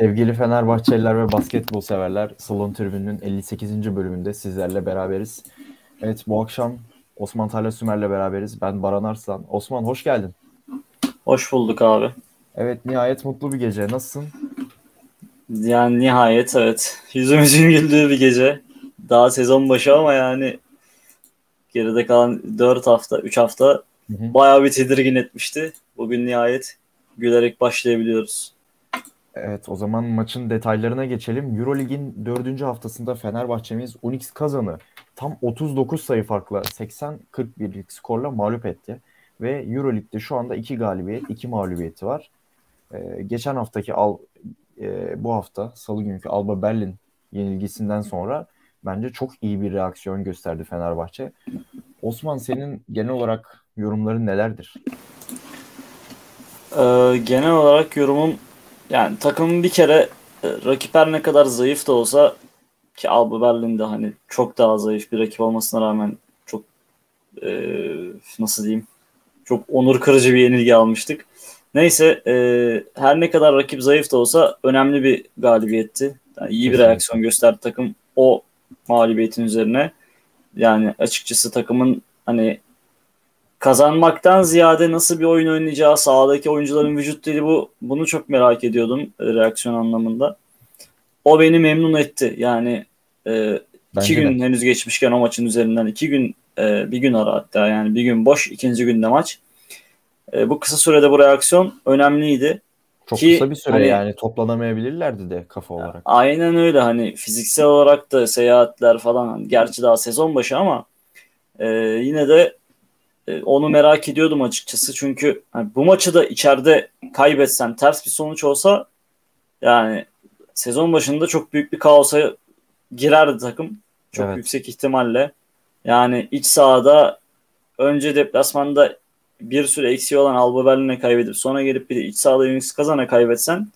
Sevgili Fenerbahçeliler ve basketbol severler, Salon Tribünü'nün 58. bölümünde sizlerle beraberiz. Evet bu akşam Osman Talha Sümer'le beraberiz. Ben Baran Arslan. Osman hoş geldin. Hoş bulduk abi. Evet nihayet mutlu bir gece. Nasılsın? Yani nihayet evet. Yüzümüzün güldüğü bir gece. Daha sezon başı ama yani geride kalan 4 hafta, 3 hafta hı hı. bayağı bir tedirgin etmişti. Bugün nihayet gülerek başlayabiliyoruz. Evet o zaman maçın detaylarına geçelim. Eurolig'in dördüncü haftasında Fenerbahçe'miz Unix kazanı tam 39 sayı farkla 80-41'lik skorla mağlup etti. Ve Euroleague'de şu anda iki galibiyet, iki mağlubiyeti var. Ee, geçen haftaki al, e, bu hafta salı günkü Alba Berlin yenilgisinden sonra bence çok iyi bir reaksiyon gösterdi Fenerbahçe. Osman senin genel olarak yorumların nelerdir? Ee, genel olarak yorumum yani takımın bir kere e, rakip her ne kadar zayıf da olsa ki Alba Berlin'de hani çok daha zayıf bir rakip olmasına rağmen çok e, nasıl diyeyim çok onur kırıcı bir yenilgi almıştık. Neyse e, her ne kadar rakip zayıf da olsa önemli bir galibiyetti. Yani iyi bir reaksiyon gösterdi takım o mağlubiyetin üzerine. Yani açıkçası takımın hani kazanmaktan ziyade nasıl bir oyun oynayacağı, sahadaki oyuncuların vücut dili bu bunu çok merak ediyordum e, reaksiyon anlamında. O beni memnun etti. Yani e, iki gün de. henüz geçmişken o maçın üzerinden iki gün e, bir gün ara hatta yani bir gün boş ikinci günde maç. E, bu kısa sürede bu reaksiyon önemliydi. Çok Ki, kısa bir süre hani, yani toplanamayabilirlerdi de kafa olarak. Aynen öyle hani fiziksel olarak da seyahatler falan gerçi daha sezon başı ama e, yine de onu merak ediyordum açıkçası. Çünkü hani bu maçı da içeride kaybetsen ters bir sonuç olsa yani sezon başında çok büyük bir kaosa girerdi takım. Çok evet. yüksek ihtimalle. Yani iç sahada önce deplasmanda bir süre eksiği olan Alba Berlin'e kaybedip sonra gelip bir de iç sahada Unix kazana kaybetsen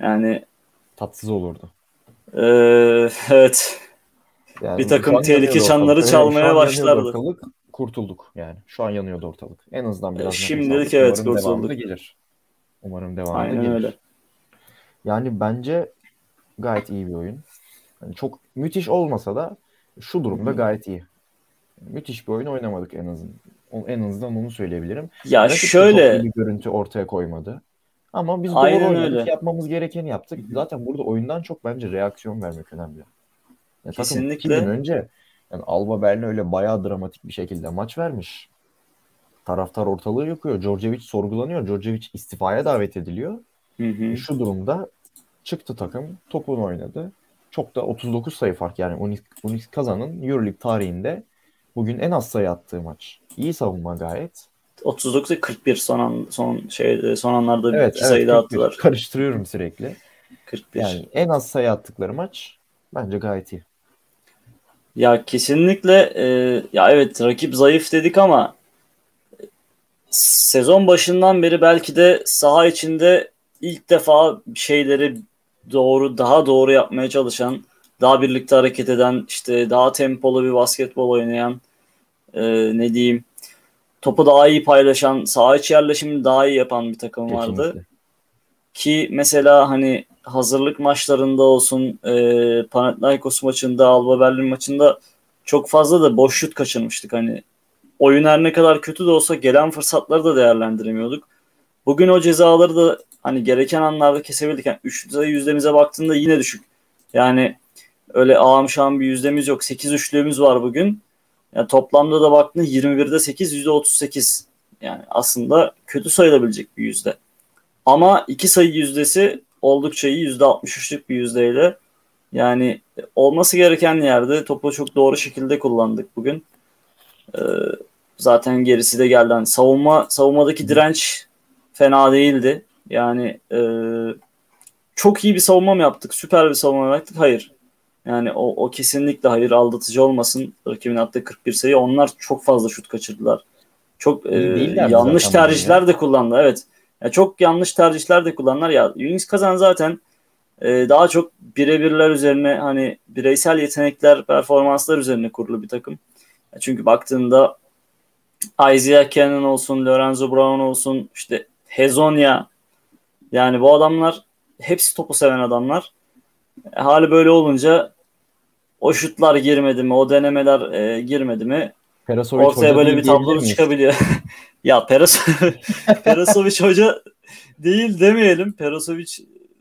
yani tatsız olurdu. Ee, evet. Yani bir takım tehlike çanları çalmaya başlardı kurtulduk yani. Şu an yanıyordu ortalık. En azından biraz. Şimdilik evet Umarım kurtulduk. gelir. Umarım devamında Aynen gelir. öyle. Yani bence gayet iyi bir oyun. Yani çok müthiş olmasa da şu durumda gayet iyi. Müthiş bir oyun oynamadık en azından. En azından onu söyleyebilirim. Ya Rakip şöyle bir görüntü ortaya koymadı. Ama biz Aynen doğru oynadık, öyle. yapmamız gerekeni yaptık. Zaten burada oyundan çok bence reaksiyon vermek önemli. Ya Kesinlikle. Takım önce yani Alba Berlin öyle bayağı dramatik bir şekilde maç vermiş. Taraftar ortalığı yakıyor. Djordjevic sorgulanıyor. Djordjevic istifaya davet ediliyor. Hı hı. Şu durumda çıktı takım. Topunu oynadı. Çok da 39 sayı fark yani Unix, Unix kazanın Euroleague tarihinde bugün en az sayı attığı maç. İyi savunma gayet. 39 41 son an, son şey son anlarda evet, iki evet, sayı da attılar. Karıştırıyorum sürekli. 41. Yani en az sayı attıkları maç bence gayet iyi. Ya kesinlikle e, ya evet rakip zayıf dedik ama sezon başından beri belki de saha içinde ilk defa şeyleri doğru daha doğru yapmaya çalışan, daha birlikte hareket eden, işte daha tempolu bir basketbol oynayan, e, ne diyeyim, topu daha iyi paylaşan, saha içi yerleşimini daha iyi yapan bir takım vardı. Kesinlikle. Ki mesela hani hazırlık maçlarında olsun, e, Panathinaikos maçında, Alba Berlin maçında çok fazla da boş şut kaçırmıştık. Hani oyun her ne kadar kötü de olsa gelen fırsatları da değerlendiremiyorduk. Bugün o cezaları da hani gereken anlarda kesebildik. Yani 3 sayı yüzdemize baktığında yine düşük. Yani öyle ağam şam bir yüzdemiz yok. 8 üçlüğümüz var bugün. Yani toplamda da baktığında 21'de 8, %38. Yani aslında kötü sayılabilecek bir yüzde. Ama iki sayı yüzdesi oldukça iyi. %63'lük bir yüzdeyle. Yani olması gereken yerde topu çok doğru şekilde kullandık bugün. Ee, zaten gerisi de geldi. Hani savunma savunmadaki direnç fena değildi. Yani e, çok iyi bir savunma mı yaptık? Süper bir savunma mı yaptık? Hayır. Yani o, o kesinlikle hayır aldatıcı olmasın. Rakibin attığı 41 sayı. Onlar çok fazla şut kaçırdılar. Çok e, yanlış tercihler de kullandı. Evet. Yani çok yanlış tercihler de kullanlar. Ya Unix kazan zaten e, daha çok birebirler üzerine hani bireysel yetenekler, performanslar üzerine kurulu bir takım. Çünkü baktığında Isaiah Cannon olsun, Lorenzo Brown olsun, işte Hezonia yani bu adamlar hepsi topu seven adamlar. E, hali böyle olunca o şutlar girmedi mi, o denemeler e, girmedi mi Perasovic ortaya böyle bir tablo çıkabiliyor. ya Peras Perasovic hoca değil demeyelim. Perasovic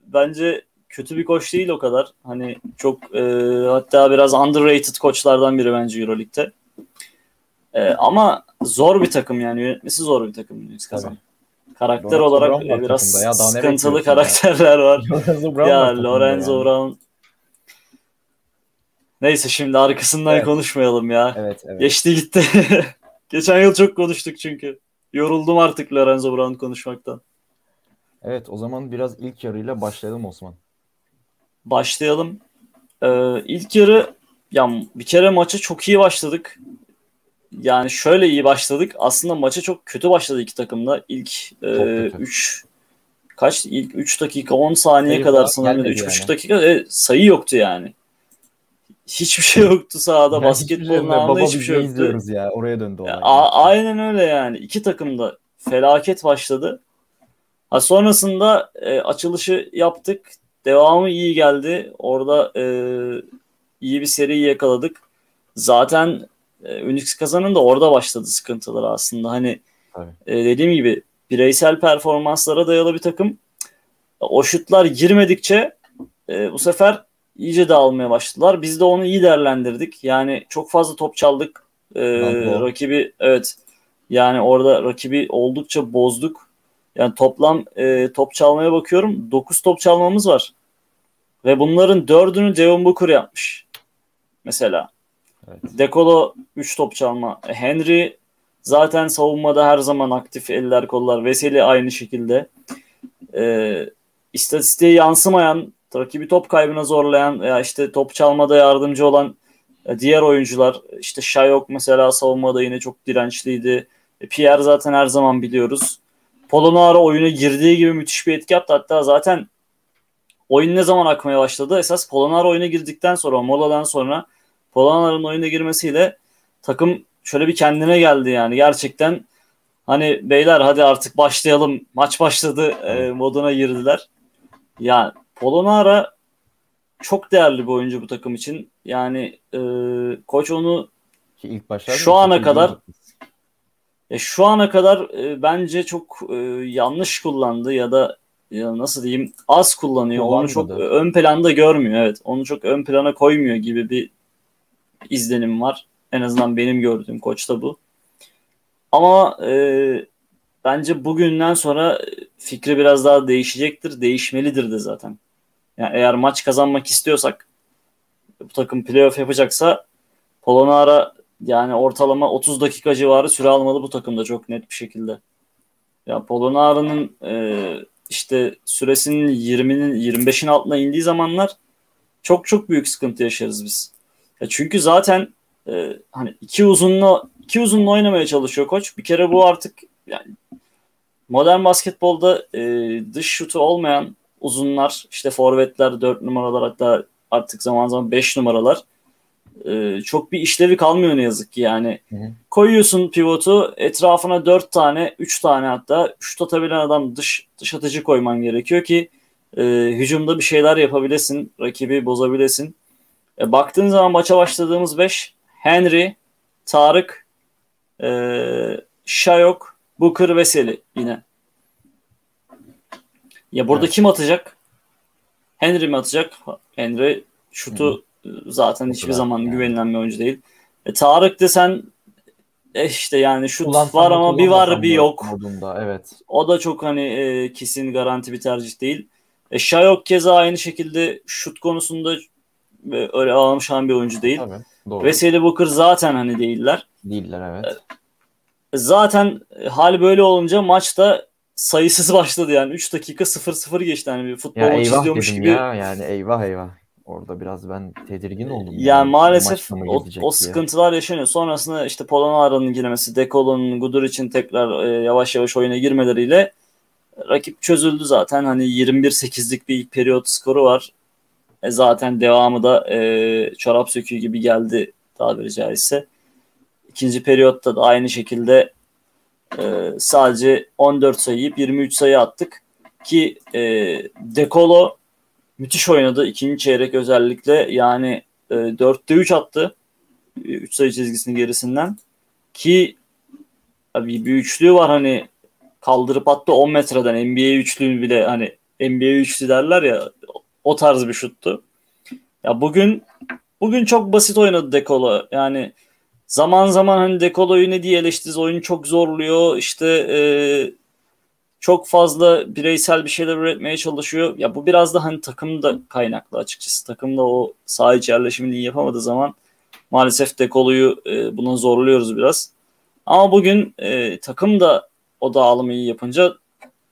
bence kötü bir koç değil o kadar. Hani çok e, hatta biraz underrated koçlardan biri bence Euroleague'de. E, ama zor bir takım yani yönetmesi zor bir takım Unix kazan. Karakter Lorenzo olarak Brown biraz ya, sıkıntılı karakterler ya. var. Lorenzo Brown ya Lorenzo yani. Neyse şimdi arkasından evet. konuşmayalım ya. Evet, evet. Geçti gitti. Geçen yıl çok konuştuk çünkü. Yoruldum artık Lorenzo Brown konuşmaktan. Evet o zaman biraz ilk yarıyla başlayalım Osman. Başlayalım. Ee, ilk yarı ya bir kere maça çok iyi başladık. Yani şöyle iyi başladık. Aslında maça çok kötü başladı iki takımda. İlk 3 e, kaç ilk 3 dakika 10 saniye sayı kadar sanırım 3,5 yani. dakika e, sayı yoktu yani. Hiçbir şey yoktu sahada. Yani Basketbolun anında hiçbir şey yoktu. izliyoruz ya. Oraya döndü olay. A- aynen öyle yani. İki takım da felaket başladı. Ha sonrasında e, açılışı yaptık. Devamı iyi geldi. Orada e, iyi bir seri yakaladık. Zaten e, Unix kazanın da orada başladı sıkıntılar aslında. Hani e, dediğim gibi bireysel performanslara dayalı bir takım. O şutlar girmedikçe e, bu sefer iyice dağılmaya başladılar. Biz de onu iyi değerlendirdik. Yani çok fazla top çaldık. E, rakibi evet yani orada rakibi oldukça bozduk. Yani toplam e, top çalmaya bakıyorum. 9 top çalmamız var. Ve bunların 4'ünü Devon Booker yapmış. Mesela. Evet. Dekolo 3 top çalma. Henry zaten savunmada her zaman aktif eller kollar. Veseli aynı şekilde. Ee, istatistiğe yansımayan, rakibi top kaybına zorlayan veya işte top çalmada yardımcı olan e, diğer oyuncular. işte Shayok mesela savunmada yine çok dirençliydi. E, Pierre zaten her zaman biliyoruz. Polonara oyuna girdiği gibi müthiş bir etki yaptı. Hatta zaten oyun ne zaman akmaya başladı? Esas Polonara oyuna girdikten sonra, moladan sonra Polonara'nın oyuna girmesiyle takım şöyle bir kendine geldi yani. Gerçekten hani beyler hadi artık başlayalım. Maç başladı e, moduna girdiler. Yani Polonara çok değerli bir oyuncu bu takım için. Yani e, koç onu Ki ilk şu ana kadar e, şu ana kadar e, bence çok e, yanlış kullandı ya da ya nasıl diyeyim az kullanıyor. Onu çok ön planda görmüyor. Evet. Onu çok ön plana koymuyor gibi bir izlenim var. En azından benim gördüğüm koçta bu. Ama e, bence bugünden sonra fikri biraz daha değişecektir. Değişmelidir de zaten. Yani eğer maç kazanmak istiyorsak bu takım playoff yapacaksa Polonara yani ortalama 30 dakika civarı süre almalı bu takımda çok net bir şekilde. Ya Polonara'nın e, işte süresinin 20'nin 25'in altına indiği zamanlar çok çok büyük sıkıntı yaşarız biz. Ya çünkü zaten e, hani iki uzunlu iki uzunlu oynamaya çalışıyor koç. Bir kere bu artık yani modern basketbolda e, dış şutu olmayan uzunlar işte forvetler 4 numaralar hatta artık zaman zaman 5 numaralar e, çok bir işlevi kalmıyor ne yazık ki yani. Hı hı. Koyuyorsun pivotu etrafına 4 tane 3 tane hatta şut atabilen adam dış, dış atıcı koyman gerekiyor ki e, hücumda bir şeyler yapabilesin rakibi bozabilesin. E, baktığın zaman maça başladığımız 5 Henry, Tarık, e, Şayok, Booker ve Seli yine. Ya burada evet. kim atacak? Henry mi atacak? Henry şutu Hı. zaten hiçbir zaman yani. güvenilen bir oyuncu değil. E, Tarık desen e işte yani şut Ulan var ama bir var bir yok. Modunda, evet. O da çok hani e, kesin garanti bir tercih değil. E, Şayok keza aynı şekilde şut konusunda öyle almışan bir oyuncu değil. Tabii, doğru. Veseli Booker zaten hani değiller. Değiller evet. E, zaten hal böyle olunca maçta sayısız başladı yani 3 dakika 0-0 geçti hani bir futbol ya maçı izliyormuş gibi. Ya yani eyvah eyvah. Orada biraz ben tedirgin oldum. Yani, yani maalesef o, o sıkıntılar yaşanıyor. Sonrasında işte Polonara'nın girmesi, Dekolo'nun Gudur için tekrar e, yavaş yavaş oyuna girmeleriyle rakip çözüldü zaten. Hani 21-8'lik bir ilk periyot skoru var. E zaten devamı da e, çorap söküğü gibi geldi tabiri caizse. İkinci periyotta da aynı şekilde e, sadece 14 sayı 23 sayı attık. ki e, Dekolo müthiş oynadı ikinci çeyrek özellikle yani e, 4'te 3 attı 3 sayı çizgisinin gerisinden ki abi bir üçlü var hani kaldırıp attı 10 metreden NBA üçlü bile hani NBA üçlü derler ya o tarz bir şuttu. Ya bugün bugün çok basit oynadı Dekolo. Yani zaman zaman hani Dekolo'yu ne diye eleştiriz oyunu çok zorluyor. İşte e, çok fazla bireysel bir şeyler üretmeye çalışıyor. Ya bu biraz da hani takımda kaynaklı açıkçası. Takımda o saha içi yerleşimini yapamadığı zaman maalesef Dekolo'yu e, buna zorluyoruz biraz. Ama bugün e, takım da o dağılımı iyi yapınca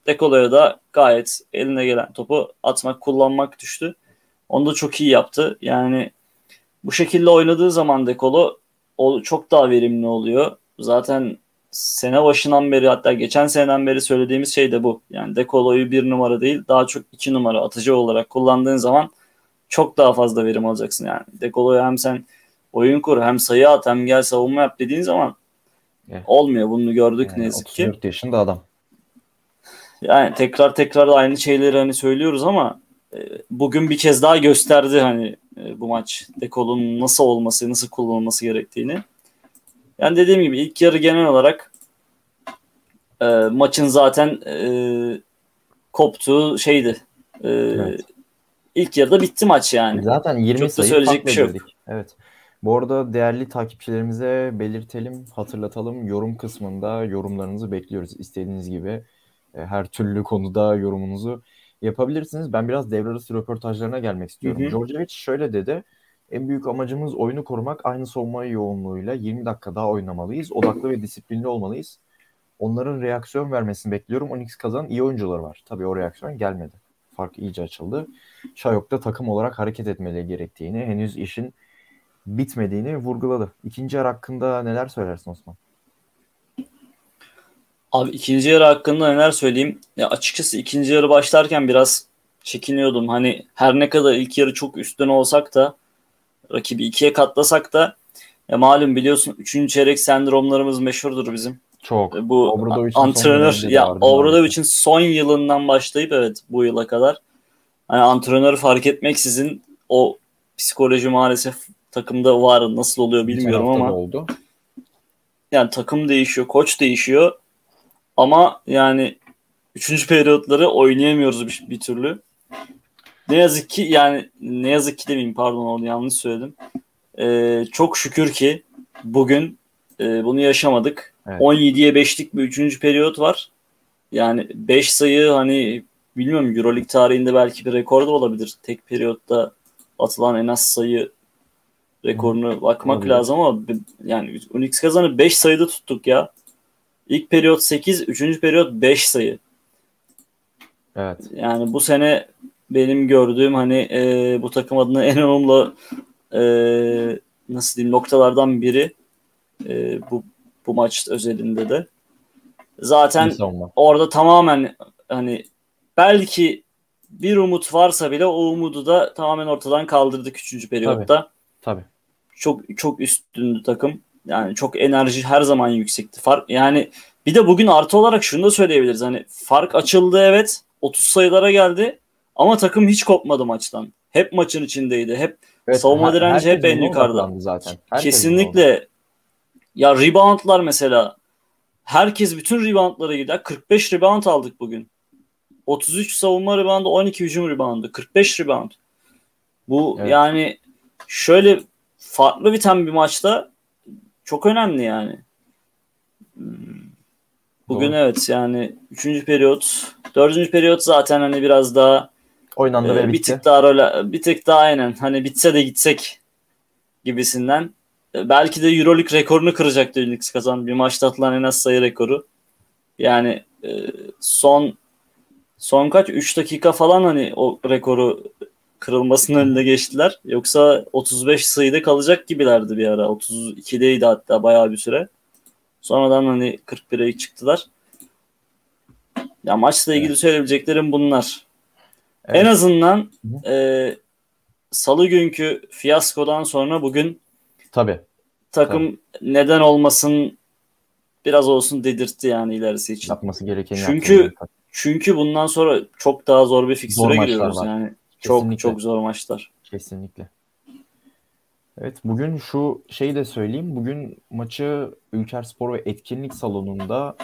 Dekolo'ya da gayet eline gelen topu atmak, kullanmak düştü. Onu da çok iyi yaptı. Yani bu şekilde oynadığı zaman Dekolo o çok daha verimli oluyor. Zaten sene başından beri hatta geçen seneden beri söylediğimiz şey de bu. Yani Dekolo'yu bir numara değil daha çok iki numara atıcı olarak kullandığın zaman çok daha fazla verim alacaksın yani. Dekolo'yu hem sen oyun kur hem sayı at hem gel savunma yap dediğin zaman evet. olmuyor. Bunu gördük yani ne yazık 34 ki. 34 yaşında adam. Yani tekrar tekrar aynı şeyleri hani söylüyoruz ama bugün bir kez daha gösterdi hani e, bu maç Dekolo'nun nasıl olması, nasıl kullanılması gerektiğini. Yani dediğim gibi ilk yarı genel olarak e, maçın zaten e, koptuğu şeydi. E, evet. İlk yarıda bitti maç yani. Zaten 20 Çok sayı söyleyecek bir şey yok. Evet. Bu arada değerli takipçilerimize belirtelim, hatırlatalım. Yorum kısmında yorumlarınızı bekliyoruz. İstediğiniz gibi e, her türlü konuda yorumunuzu yapabilirsiniz. Ben biraz devre arası röportajlarına gelmek istiyorum. Djordjevic şöyle dedi. En büyük amacımız oyunu korumak. Aynı savunma yoğunluğuyla 20 dakika daha oynamalıyız. Odaklı ve disiplinli olmalıyız. Onların reaksiyon vermesini bekliyorum. Onyx kazanan iyi oyuncuları var. Tabii o reaksiyon gelmedi. Fark iyice açıldı. Şayok takım olarak hareket etmeleri gerektiğini, henüz işin bitmediğini vurguladı. İkinci yarı hakkında neler söylersin Osman? Abi ikinci yarı hakkında neler söyleyeyim? Ya açıkçası ikinci yarı başlarken biraz çekiniyordum. Hani her ne kadar ilk yarı çok üstün olsak da rakibi ikiye katlasak da ya malum biliyorsun üçüncü çeyrek sendromlarımız meşhurdur bizim. Çok. E, bu Obradovic'in antrenör ya Obradovic'in son yılından başlayıp evet bu yıla kadar hani antrenörü fark etmeksizin o psikoloji maalesef takımda var. Nasıl oluyor bilmiyorum ama. Oldu. Yani takım değişiyor, koç değişiyor. Ama yani üçüncü periyotları oynayamıyoruz bir, bir türlü. Ne yazık ki yani ne yazık ki demeyeyim pardon onu yanlış söyledim. Ee, çok şükür ki bugün e, bunu yaşamadık. Evet. 17'ye 5'lik bir üçüncü periyot var. Yani 5 sayı hani bilmiyorum Euroleague tarihinde belki bir rekor da olabilir. Tek periyotta atılan en az sayı rekorunu bakmak Tabii. lazım ama yani Unix kazanı 5 sayıda tuttuk ya. İlk periyot 8, 3. periyot 5 sayı. Evet. Yani bu sene benim gördüğüm hani e, bu takım adına en önemli e, nasıl diyeyim noktalardan biri e, bu bu maç özelinde de. Zaten orada tamamen hani belki bir umut varsa bile o umudu da tamamen ortadan kaldırdık 3. periyotta. Tabii. Tabii. Çok çok üstündü takım. Yani çok enerji her zaman yüksekti. Fark yani bir de bugün artı olarak şunu da söyleyebiliriz. Hani fark açıldı evet. 30 sayılara geldi ama takım hiç kopmadı maçtan. Hep maçın içindeydi. Hep evet, savunma direnci hep en yukarıda. Zaten. Kesinlikle. Ya reboundlar mesela. Herkes bütün reboundlara gider. 45 rebound aldık bugün. 33 savunma reboundu, 12 hücum reboundu. 45 rebound. Bu evet. yani şöyle farklı biten bir maçta çok önemli yani. Bugün Doğru. evet yani 3. periyot, 4. periyot zaten hani biraz daha oynandı e, ve bitti. Bir tık daha rol, bir tık daha aynen hani bitse de gitsek gibisinden. E, belki de EuroLeague rekorunu kıracaktı Unix kazan. Bir maçta atılan en az sayı rekoru. Yani e, son son kaç 3 dakika falan hani o rekoru kırılmasının önünde geçtiler. Yoksa 35 sayıda kalacak gibilerdi bir ara. 32'deydi hatta bayağı bir süre. Sonradan hani 41'e çıktılar. Ya maçla ilgili evet. söyleyebileceklerim bunlar. Evet. En azından e, salı günkü fiyaskodan sonra bugün Tabii. takım Tabii. neden olmasın biraz olsun dedirtti yani ilerisi için. Yapması gereken Çünkü Çünkü bundan sonra çok daha zor bir fikstüre giriyoruz var. yani. Kesinlikle. Çok çok zor maçlar. Kesinlikle. Evet bugün şu şeyi de söyleyeyim. Bugün maçı Ülker Spor ve Etkinlik Salonu'nda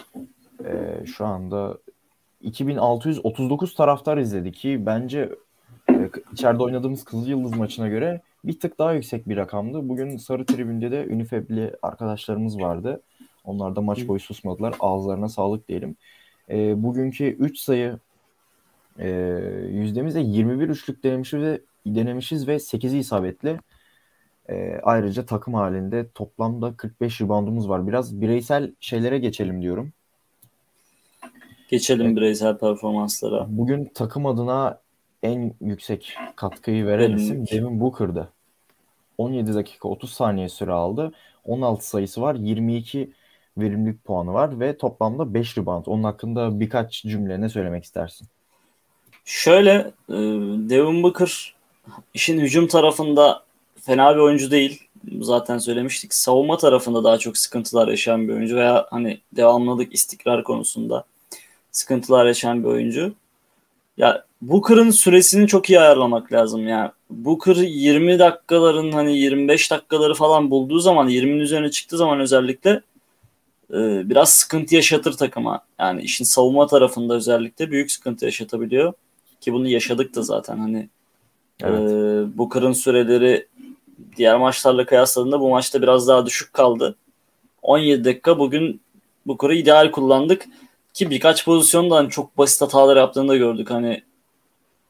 e, şu anda 2639 taraftar izledi ki bence e, içeride oynadığımız Kızıl Yıldız maçına göre bir tık daha yüksek bir rakamdı. Bugün Sarı Tribün'de de Ünifeb'li arkadaşlarımız vardı. Onlar da maç boyu susmadılar. Ağızlarına sağlık diyelim. E, bugünkü 3 sayı e, yüzdemizde 21 üçlük denemişiz ve denemişiz ve 8'i isabetli. E, ayrıca takım halinde toplamda 45 reboundumuz var. Biraz bireysel şeylere geçelim diyorum. Geçelim bireysel performanslara. Bugün takım adına en yüksek katkıyı veren Benim isim Devin Booker'dı. 17 dakika 30 saniye süre aldı. 16 sayısı var. 22 verimlilik puanı var ve toplamda 5 rebound. Onun hakkında birkaç cümle ne söylemek istersin? Şöyle e, Devin Booker işin hücum tarafında fena bir oyuncu değil. Zaten söylemiştik. Savunma tarafında daha çok sıkıntılar yaşayan bir oyuncu veya hani devamlılık istikrar konusunda sıkıntılar yaşayan bir oyuncu. Ya Booker'ın süresini çok iyi ayarlamak lazım ya. Booker 20 dakikaların hani 25 dakikaları falan bulduğu zaman 20'nin üzerine çıktığı zaman özellikle e, biraz sıkıntı yaşatır takıma. Yani işin savunma tarafında özellikle büyük sıkıntı yaşatabiliyor. Ki bunu yaşadık da zaten hani evet. e, Booker'ın süreleri diğer maçlarla kıyasladığında bu maçta biraz daha düşük kaldı. 17 dakika bugün Booker'ı ideal kullandık. Ki birkaç pozisyonda hani çok basit hatalar yaptığını da gördük. Hani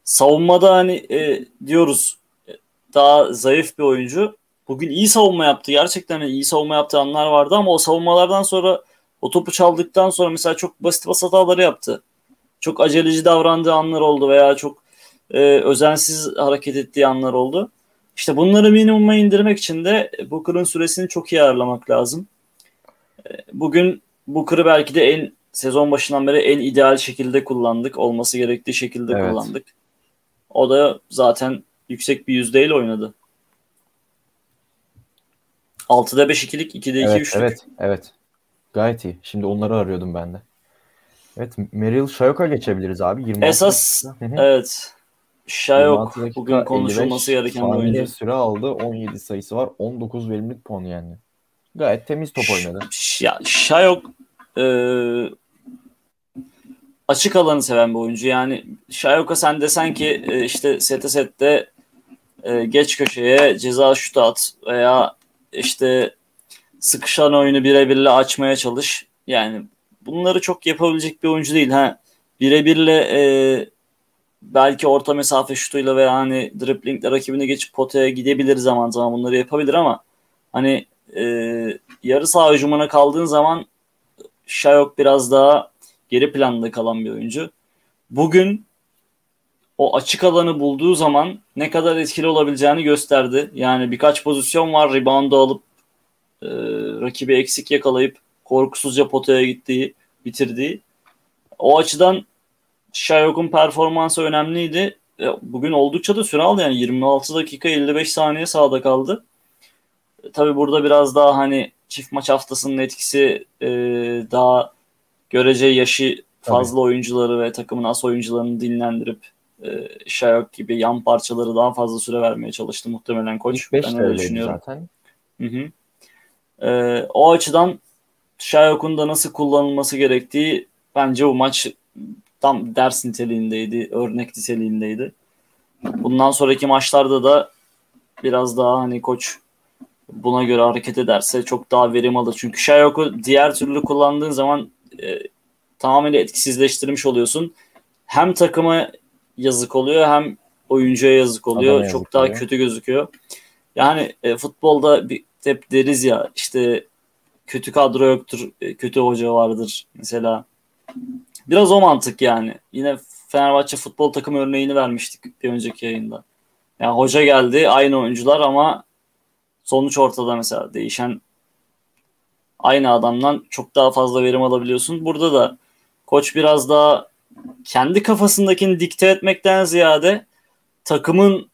savunmada hani e, diyoruz e, daha zayıf bir oyuncu. Bugün iyi savunma yaptı. Gerçekten iyi savunma yaptığı anlar vardı ama o savunmalardan sonra o topu çaldıktan sonra mesela çok basit bas hataları yaptı. Çok aceleci davrandığı anlar oldu veya çok e, özensiz hareket ettiği anlar oldu. İşte bunları minimuma indirmek için de Booker'ın süresini çok iyi ayarlamak lazım. E, bugün Booker'ı belki de en sezon başından beri en ideal şekilde kullandık. Olması gerektiği şekilde evet. kullandık. O da zaten yüksek bir yüzdeyle oynadı. 6'da 5 ikilik, 2'de 2 evet, üçlük. Evet, evet. Gayet iyi. Şimdi onları arıyordum ben de. Evet, Merrill Shayok'a geçebiliriz abi. 26 Esas, evet. Shayok bugün konuşulması gereken bir oyuncu. süre aldı. 17 sayısı var. 19 verimlilik puanı yani. Gayet temiz top oynadı. Ya, Shayok e, açık alanı seven bir oyuncu. Yani Şayoka sen desen ki e, işte sete sette e, geç köşeye ceza şutu at veya işte sıkışan oyunu birebirle açmaya çalış. Yani bunları çok yapabilecek bir oyuncu değil. Ha birebirle e, belki orta mesafe şutuyla veya hani driplingle rakibine geçip potaya gidebilir zaman zaman bunları yapabilir ama hani e, yarı saha hücumuna kaldığın zaman Şayok biraz daha geri planda kalan bir oyuncu. Bugün o açık alanı bulduğu zaman ne kadar etkili olabileceğini gösterdi. Yani birkaç pozisyon var rebound'u alıp e, rakibi eksik yakalayıp korkusuzca potaya gittiği, bitirdiği. O açıdan Shayok'un performansı önemliydi. E, bugün oldukça da süre aldı yani 26 dakika 55 saniye sağda kaldı. E, tabii burada biraz daha hani çift maç haftasının etkisi e, daha görece yaşı fazla Tabii. oyuncuları ve takımın as oyuncularını dinlendirip e, Şayok gibi yan parçaları daha fazla süre vermeye çalıştı muhtemelen koç. İlk ben öyle düşünüyorum. Zaten. Hı hı. E, o açıdan Şayok'un da nasıl kullanılması gerektiği bence bu maç tam ders niteliğindeydi, örnek niteliğindeydi. Bundan sonraki maçlarda da biraz daha hani koç buna göre hareket ederse çok daha verim alır. Çünkü Shayok'u diğer türlü kullandığın zaman e, tamamen etkisizleştirmiş oluyorsun. Hem takıma yazık oluyor hem oyuncuya yazık oluyor. Adana çok yazık daha oluyor. kötü gözüküyor. Yani e, futbolda bir, hep deriz ya işte kötü kadro yoktur, e, kötü hoca vardır mesela. Biraz o mantık yani. Yine Fenerbahçe futbol takım örneğini vermiştik bir önceki yayında. Yani hoca geldi aynı oyuncular ama sonuç ortada mesela değişen aynı adamdan çok daha fazla verim alabiliyorsun. Burada da koç biraz daha kendi kafasındakini dikte etmekten ziyade takımın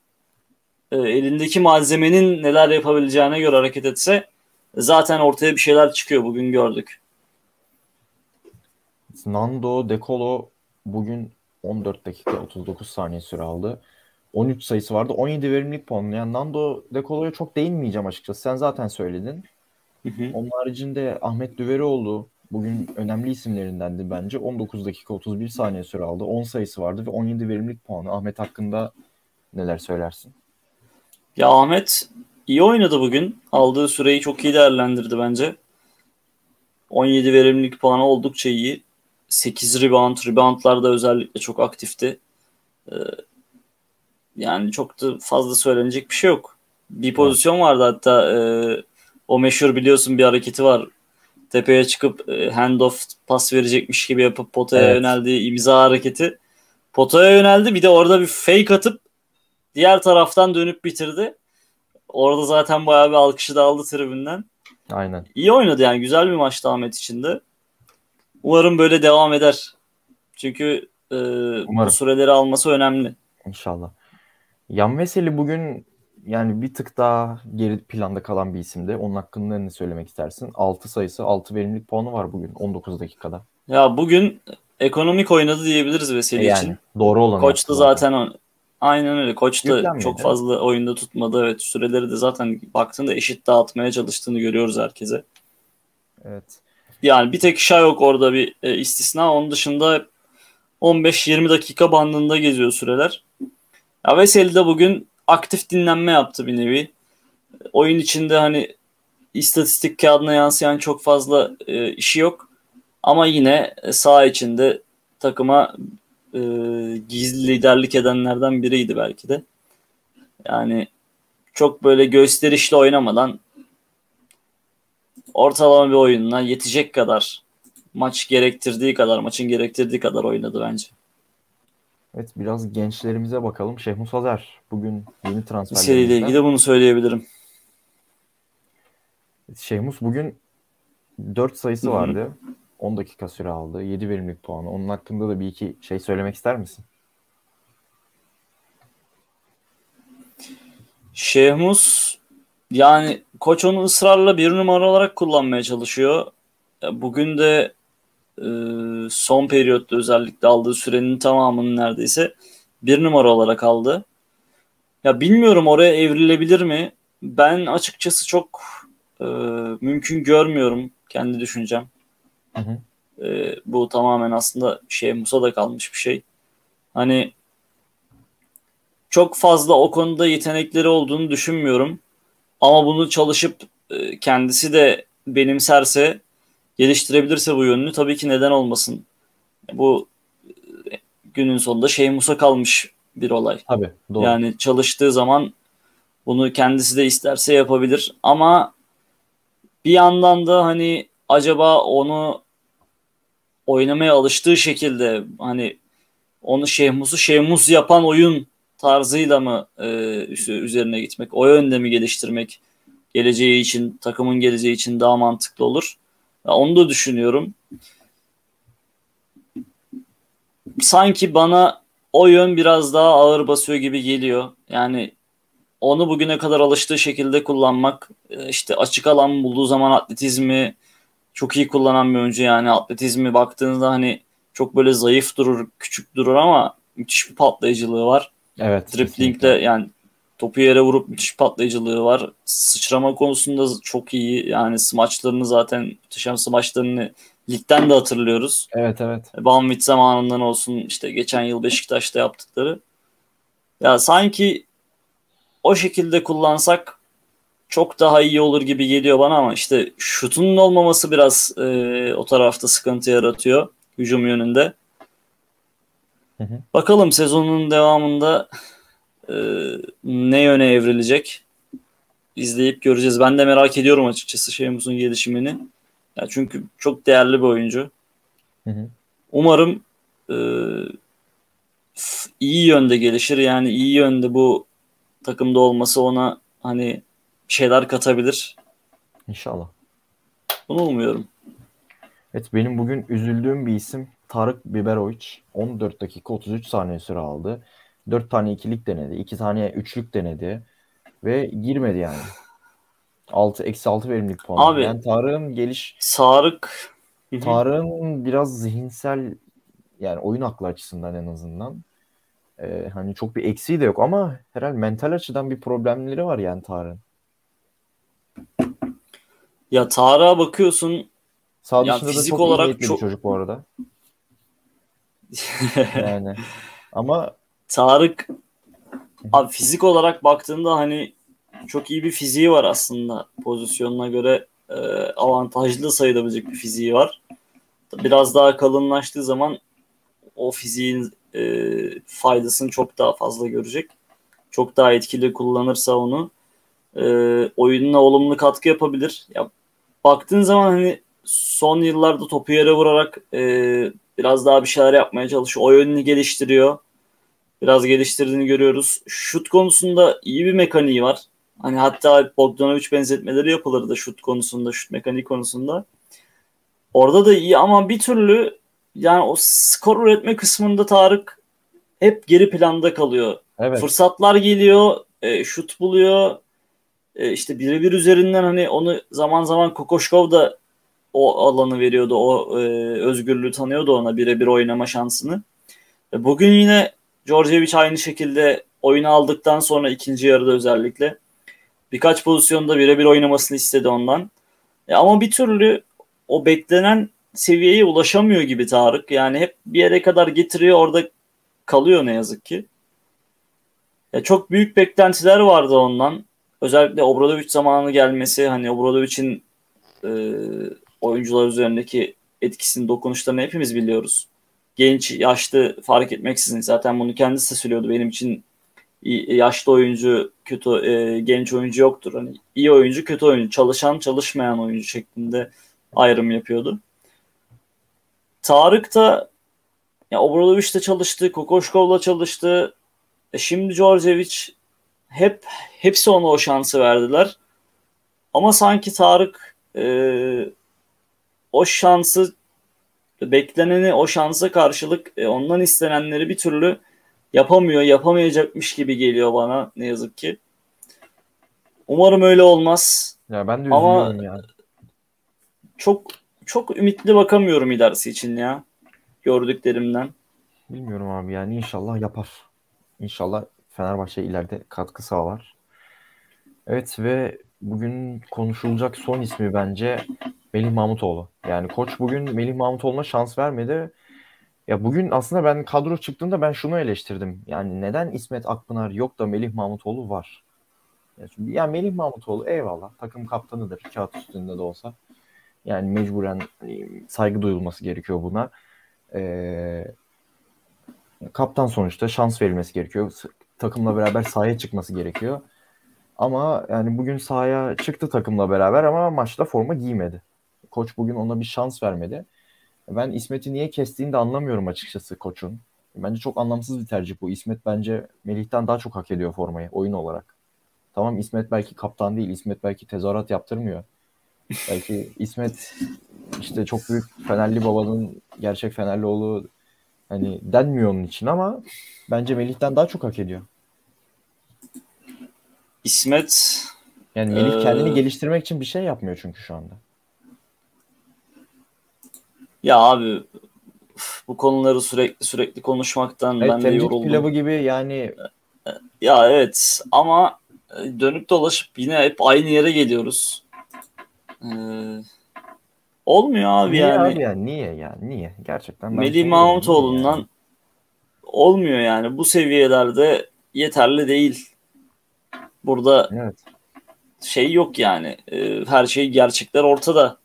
e, elindeki malzemenin neler yapabileceğine göre hareket etse zaten ortaya bir şeyler çıkıyor bugün gördük. Nando De Colo bugün 14 dakika 39 saniye süre aldı. 13 sayısı vardı. 17 verimlilik puanı. Yani Nando De Colo'ya çok değinmeyeceğim açıkçası. Sen zaten söyledin. Hı hı. Onun haricinde Ahmet Düverioğlu bugün önemli isimlerindendi bence. 19 dakika 31 saniye süre aldı. 10 sayısı vardı ve 17 verimlilik puanı. Ahmet hakkında neler söylersin? Ya Ahmet iyi oynadı bugün. Aldığı süreyi çok iyi değerlendirdi bence. 17 verimlilik puanı oldukça iyi. 8 rebound, reboundlarda özellikle çok aktifti. Ee, yani çok da fazla söylenecek bir şey yok. Bir pozisyon vardı hatta e, o meşhur biliyorsun bir hareketi var. Tepeye çıkıp e, handoff pas verecekmiş gibi yapıp potaya evet. yöneldiği imza hareketi. Potaya yöneldi bir de orada bir fake atıp diğer taraftan dönüp bitirdi. Orada zaten bayağı bir alkışı da aldı tribünden. Aynen. İyi oynadı yani güzel bir maçtı Ahmet için de. Umarım böyle devam eder. Çünkü e, bu süreleri alması önemli. İnşallah. Yan Veseli bugün yani bir tık daha geri planda kalan bir isimdi. Onun hakkında ne söylemek istersin? 6 sayısı, 6 verimlilik puanı var bugün 19 dakikada. Ya bugün ekonomik oynadı diyebiliriz Veseli yani, için. Doğru olan. Koç da zaten aynen öyle. Koç da çok fazla oyunda tutmadı. Evet süreleri de zaten baktığında eşit dağıtmaya çalıştığını görüyoruz herkese. Evet. Yani bir tek şey yok orada bir e, istisna. Onun dışında 15-20 dakika bandında geziyor süreler. Ya Veseli de bugün aktif dinlenme yaptı bir nevi. Oyun içinde hani istatistik kağıdına yansıyan çok fazla e, işi yok. Ama yine saha içinde takıma e, gizli liderlik edenlerden biriydi belki de. Yani çok böyle gösterişli oynamadan ortalama bir oyunla yetecek kadar maç gerektirdiği kadar maçın gerektirdiği kadar oynadı bence. Evet biraz gençlerimize bakalım. Şehmus Azer bugün yeni transfer. Seriyle ilgili bunu söyleyebilirim. Şehmus bugün 4 sayısı Hı-hı. Vardı. 10 dakika süre aldı. 7 verimlilik puanı. Onun hakkında da bir iki şey söylemek ister misin? Şehmus yani koç onu ısrarla bir numara olarak kullanmaya çalışıyor. Bugün de e, son periyotta özellikle aldığı sürenin tamamını neredeyse bir numara olarak aldı. Ya bilmiyorum oraya evrilebilir mi? Ben açıkçası çok e, mümkün görmüyorum kendi düşüncem. Hı hı. E, bu tamamen aslında şey Musa'da kalmış bir şey. Hani çok fazla o konuda yetenekleri olduğunu düşünmüyorum. Ama bunu çalışıp e, kendisi de benimserse geliştirebilirse bu yönünü tabii ki neden olmasın. Bu e, günün sonunda şey Musa kalmış bir olay. Tabii doğru. Yani çalıştığı zaman bunu kendisi de isterse yapabilir ama bir yandan da hani acaba onu oynamaya alıştığı şekilde hani onu Şehmus'u Şehmus yapan oyun tarzıyla mı e, üzerine gitmek, o yönde mi geliştirmek geleceği için, takımın geleceği için daha mantıklı olur. Onu da düşünüyorum. Sanki bana o yön biraz daha ağır basıyor gibi geliyor. Yani onu bugüne kadar alıştığı şekilde kullanmak, e, işte açık alan bulduğu zaman atletizmi çok iyi kullanan bir oyuncu yani atletizmi baktığınızda hani çok böyle zayıf durur, küçük durur ama müthiş bir patlayıcılığı var. Evet. Driplingle yani topu yere vurup müthiş patlayıcılığı var. Sıçrama konusunda çok iyi. Yani smaçlarını zaten muhteşem smaçlarını ligden de hatırlıyoruz. Evet evet. Banvit zamanından olsun işte geçen yıl Beşiktaş'ta yaptıkları. Ya sanki o şekilde kullansak çok daha iyi olur gibi geliyor bana ama işte şutunun olmaması biraz e, o tarafta sıkıntı yaratıyor hücum yönünde. Hı hı. Bakalım sezonun devamında e, ne yöne evrilecek izleyip göreceğiz. Ben de merak ediyorum açıkçası Şeymus'un gelişimini. Ya çünkü çok değerli bir oyuncu. Hı hı. Umarım e, iyi yönde gelişir. Yani iyi yönde bu takımda olması ona hani şeyler katabilir. İnşallah. Bunu umuyorum. Evet benim bugün üzüldüğüm bir isim Tarık Biberovic. 14 dakika 33 saniye süre aldı. 4 tane ikilik denedi. 2 tane üçlük denedi. Ve girmedi yani. 6 eksi 6 verimlilik puan. Abi, yani Tarık'ın geliş Sarık Tarık'ın biraz zihinsel Yani oyun aklı açısından en azından. Ee, hani çok bir eksiği de yok ama herhalde mental açıdan bir problemleri var yani Tarık'ın. Ya Tarık'a bakıyorsun Sağ ya dışında da çok olarak çok... bir çocuk bu arada. yani ama Tarık abi fizik olarak baktığında hani çok iyi bir fiziği var aslında. Pozisyonuna göre e, avantajlı sayılabilecek bir fiziği var. Biraz daha kalınlaştığı zaman o fiziğin e, faydasını çok daha fazla görecek. Çok daha etkili kullanırsa onu e, oyununa olumlu katkı yapabilir. Ya baktığın zaman hani son yıllarda topu yere vurarak e, biraz daha bir şeyler yapmaya çalışıyor. O yönünü geliştiriyor. Biraz geliştirdiğini görüyoruz. Şut konusunda iyi bir mekaniği var. Hani hatta Bogdanovic benzetmeleri yapılırdı şut konusunda, şut mekaniği konusunda. Orada da iyi ama bir türlü yani o skor üretme kısmında Tarık hep geri planda kalıyor. Evet. Fırsatlar geliyor, e, şut buluyor. E, işte birebir üzerinden hani onu zaman zaman Kokoşkov da o alanı veriyordu. O e, özgürlüğü tanıyordu ona birebir oynama şansını. E, bugün yine Djordjevic aynı şekilde oyunu aldıktan sonra ikinci yarıda özellikle birkaç pozisyonda birebir oynamasını istedi ondan. E, ama bir türlü o beklenen seviyeye ulaşamıyor gibi Tarık. Yani hep bir yere kadar getiriyor orada kalıyor ne yazık ki. Ya çok büyük beklentiler vardı ondan. Özellikle Obradovic zamanı gelmesi hani Obradovic'in e, oyuncular üzerindeki etkisini, dokunuşlarını hepimiz biliyoruz. Genç, yaşlı fark etmeksizin zaten bunu kendisi de söylüyordu. Benim için yaşlı oyuncu, kötü e, genç oyuncu yoktur. Hani iyi oyuncu, kötü oyuncu, çalışan, çalışmayan oyuncu şeklinde ayrım yapıyordu. Tarık da ya Obradovic'te çalıştı, Kokoşkov'la çalıştı. E şimdi Djordjevic hep hepsi ona o şansı verdiler. Ama sanki Tarık e, o şansı bekleneni o şansa karşılık e, ondan istenenleri bir türlü yapamıyor, yapamayacakmış gibi geliyor bana ne yazık ki. Umarım öyle olmaz. Ya ben de Ama ya. Çok çok ümitli bakamıyorum ilerisi için ya. Gördüklerimden. Bilmiyorum abi yani inşallah yapar. İnşallah Fenerbahçe ileride katkı sağlar. Evet ve bugün konuşulacak son ismi bence Melih Mahmutoğlu. Yani koç bugün Melih Mahmutoğlu'na şans vermedi. Ya bugün aslında ben kadro çıktığında ben şunu eleştirdim. Yani neden İsmet Akpınar yok da Melih Mahmutoğlu var? Yani, yani Melih Mahmutoğlu eyvallah takım kaptanıdır kağıt üstünde de olsa. Yani mecburen hani, saygı duyulması gerekiyor buna. Ee, kaptan sonuçta şans verilmesi gerekiyor. Takımla beraber sahaya çıkması gerekiyor. Ama yani bugün sahaya çıktı takımla beraber ama maçta forma giymedi. Koç bugün ona bir şans vermedi. Ben İsmet'i niye kestiğini de anlamıyorum açıkçası koçun. Bence çok anlamsız bir tercih bu. İsmet bence Melih'ten daha çok hak ediyor formayı oyun olarak. Tamam İsmet belki kaptan değil. İsmet belki tezahürat yaptırmıyor. belki İsmet işte çok büyük Fenerli babanın gerçek Fenerli oğlu hani denmiyor onun için ama bence Melih'ten daha çok hak ediyor. İsmet yani Melih ee... kendini geliştirmek için bir şey yapmıyor çünkü şu anda. Ya abi bu konuları sürekli sürekli konuşmaktan evet, ben de yoruldum. pilavı gibi yani. Ya evet ama dönüp dolaşıp yine hep aynı yere geliyoruz. Ee, olmuyor abi niye yani. Abi ya, niye ya niye gerçekten. Melih Mahmutoğlu'ndan yani. olmuyor yani bu seviyelerde yeterli değil. Burada evet. şey yok yani ee, her şey gerçekler ortada.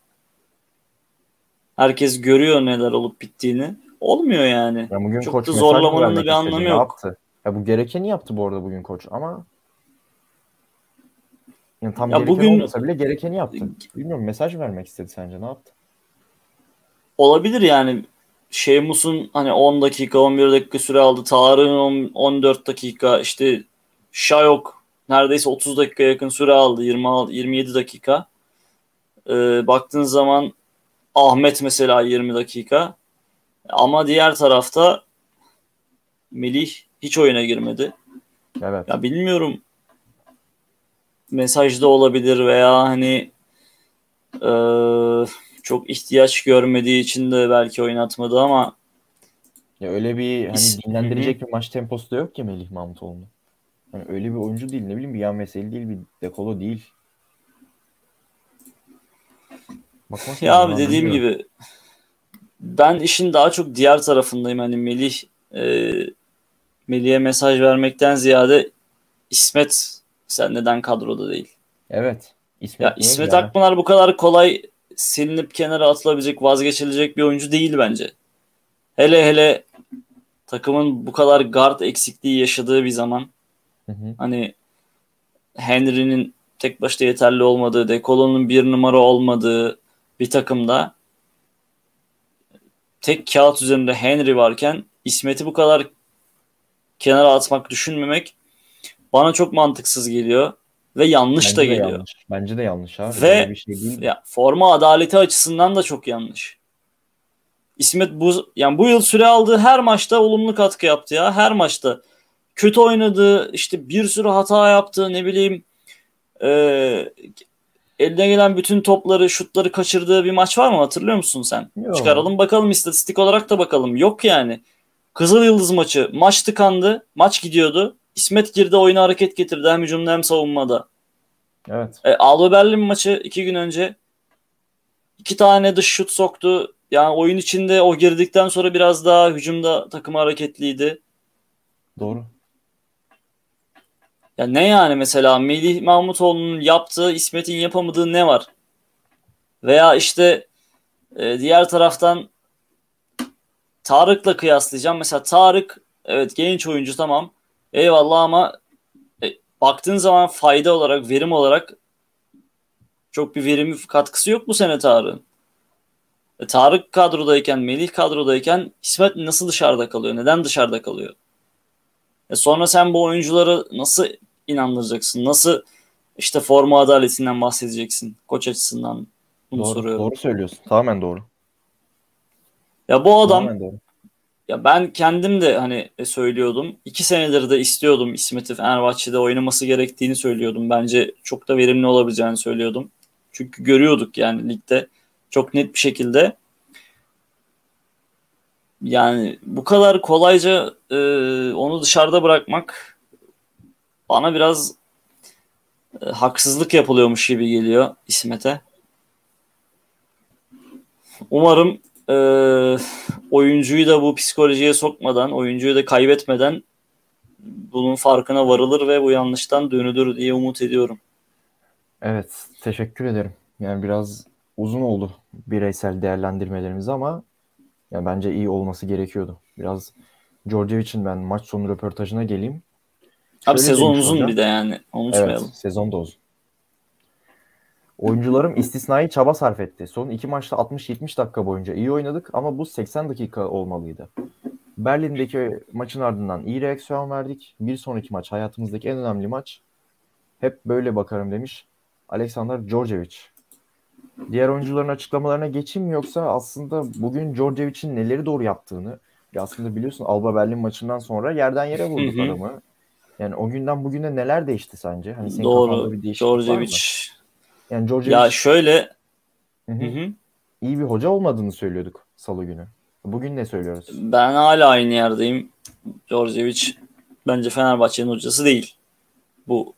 Herkes görüyor neler olup bittiğini. Olmuyor yani. Ya bugün Çok koç da zorlamanın da bir anlamı yok. Yaptı. Ya bu gerekeni yaptı bu arada bugün koç ama yani tam ya gereken bugün olmasa bile gerekeni yaptı. Bilmiyorum mesaj vermek istedi sence ne yaptı? Olabilir yani Şeymus'un hani 10 dakika 11 dakika süre aldı. Tarık'ın 14 dakika işte Şayok neredeyse 30 dakika yakın süre aldı. 26 27 dakika. Ee, baktığın zaman Ahmet mesela 20 dakika. Ama diğer tarafta Melih hiç oyuna girmedi. Evet. Ya bilmiyorum mesajda olabilir veya hani e, çok ihtiyaç görmediği için de belki oynatmadı ama Ya öyle bir hani dinlendirecek bir maç temposu da yok ki Melih Mahmutoğlu'nun. Hani öyle bir oyuncu değil ne bileyim bir yan mesele değil bir dekolo değil. Bakmak ya abi dediğim gibi ben işin daha çok diğer tarafındayım. Hani Melih e, Melih'e mesaj vermekten ziyade İsmet sen neden kadroda değil? Evet. İsmet, ya İsmet yani? Akpınar bu kadar kolay silinip kenara atılabilecek, vazgeçilecek bir oyuncu değil bence. Hele hele takımın bu kadar guard eksikliği yaşadığı bir zaman hı hı. hani Henry'nin tek başta yeterli olmadığı, Dekolo'nun bir numara olmadığı bir takımda tek kağıt üzerinde Henry varken İsmet'i bu kadar kenara atmak, düşünmemek bana çok mantıksız geliyor ve yanlış Bence da geliyor. Yanlış. Bence de yanlış abi. Ve bir şey değil ya, forma adaleti açısından da çok yanlış. İsmet bu yani bu yıl süre aldığı her maçta olumlu katkı yaptı ya. Her maçta kötü oynadı, işte bir sürü hata yaptı, ne bileyim e, eline gelen bütün topları, şutları kaçırdığı bir maç var mı hatırlıyor musun sen? Yok. Çıkaralım bakalım istatistik olarak da bakalım. Yok yani. Kızıl Yıldız maçı. Maç tıkandı. Maç gidiyordu. İsmet girdi oyuna hareket getirdi hem hücumda hem savunmada. Evet. E, Alba Berlin maçı iki gün önce iki tane dış şut soktu. Yani oyun içinde o girdikten sonra biraz daha hücumda takım hareketliydi. Doğru. Ya ne yani mesela Melih Mahmutoğlu'nun yaptığı İsmet'in yapamadığı ne var? Veya işte e, diğer taraftan Tarık'la kıyaslayacağım. Mesela Tarık evet genç oyuncu tamam. Eyvallah ama e, baktığın zaman fayda olarak, verim olarak çok bir verimi katkısı yok bu sene Tarık'ın. E, Tarık kadrodayken, Melih kadrodayken İsmet nasıl dışarıda kalıyor? Neden dışarıda kalıyor? E sonra sen bu oyuncuları nasıl inandıracaksın? Nasıl işte forma adaletinden bahsedeceksin koç açısından? Bunu doğru, soruyorum. Doğru söylüyorsun. Tamamen doğru. Ya bu adam doğru. Ya ben kendim de hani e, söylüyordum. iki senedir de istiyordum İsmet'i Fenerbahçe'de oynaması gerektiğini söylüyordum. Bence çok da verimli olabileceğini söylüyordum. Çünkü görüyorduk yani ligde çok net bir şekilde. Yani bu kadar kolayca e, onu dışarıda bırakmak bana biraz e, haksızlık yapılıyormuş gibi geliyor İsmet'e. Umarım e, oyuncuyu da bu psikolojiye sokmadan, oyuncuyu da kaybetmeden bunun farkına varılır ve bu yanlıştan dönülür diye umut ediyorum. Evet, teşekkür ederim. Yani biraz uzun oldu bireysel değerlendirmelerimiz ama yani bence iyi olması gerekiyordu. Biraz Djordjevic'in ben maç sonu röportajına geleyim. Abi Şöyle sezon uzun hocam. bir de yani. Unutmayalım. Evet, sezon da uzun. Oyuncularım istisnai çaba sarf etti. Son iki maçta 60-70 dakika boyunca iyi oynadık ama bu 80 dakika olmalıydı. Berlin'deki maçın ardından iyi reaksiyon verdik. Bir sonraki maç hayatımızdaki en önemli maç. Hep böyle bakarım demiş Alexander Djordjevic. Diğer oyuncuların açıklamalarına geçeyim yoksa aslında bugün Djordjevic'in neleri doğru yaptığını aslında biliyorsun Alba Berlin maçından sonra yerden yere vurduk adamı. Yani o günden bugüne neler değişti sence? Hani senin Doğru. bir değişiklik Djordjevic. Yani Djordjevic Ya şöyle hı hı. iyi bir hoca olmadığını söylüyorduk salı günü. Bugün ne söylüyoruz? Ben hala aynı yerdeyim. Djordjevic bence Fenerbahçe'nin hocası değil. Bu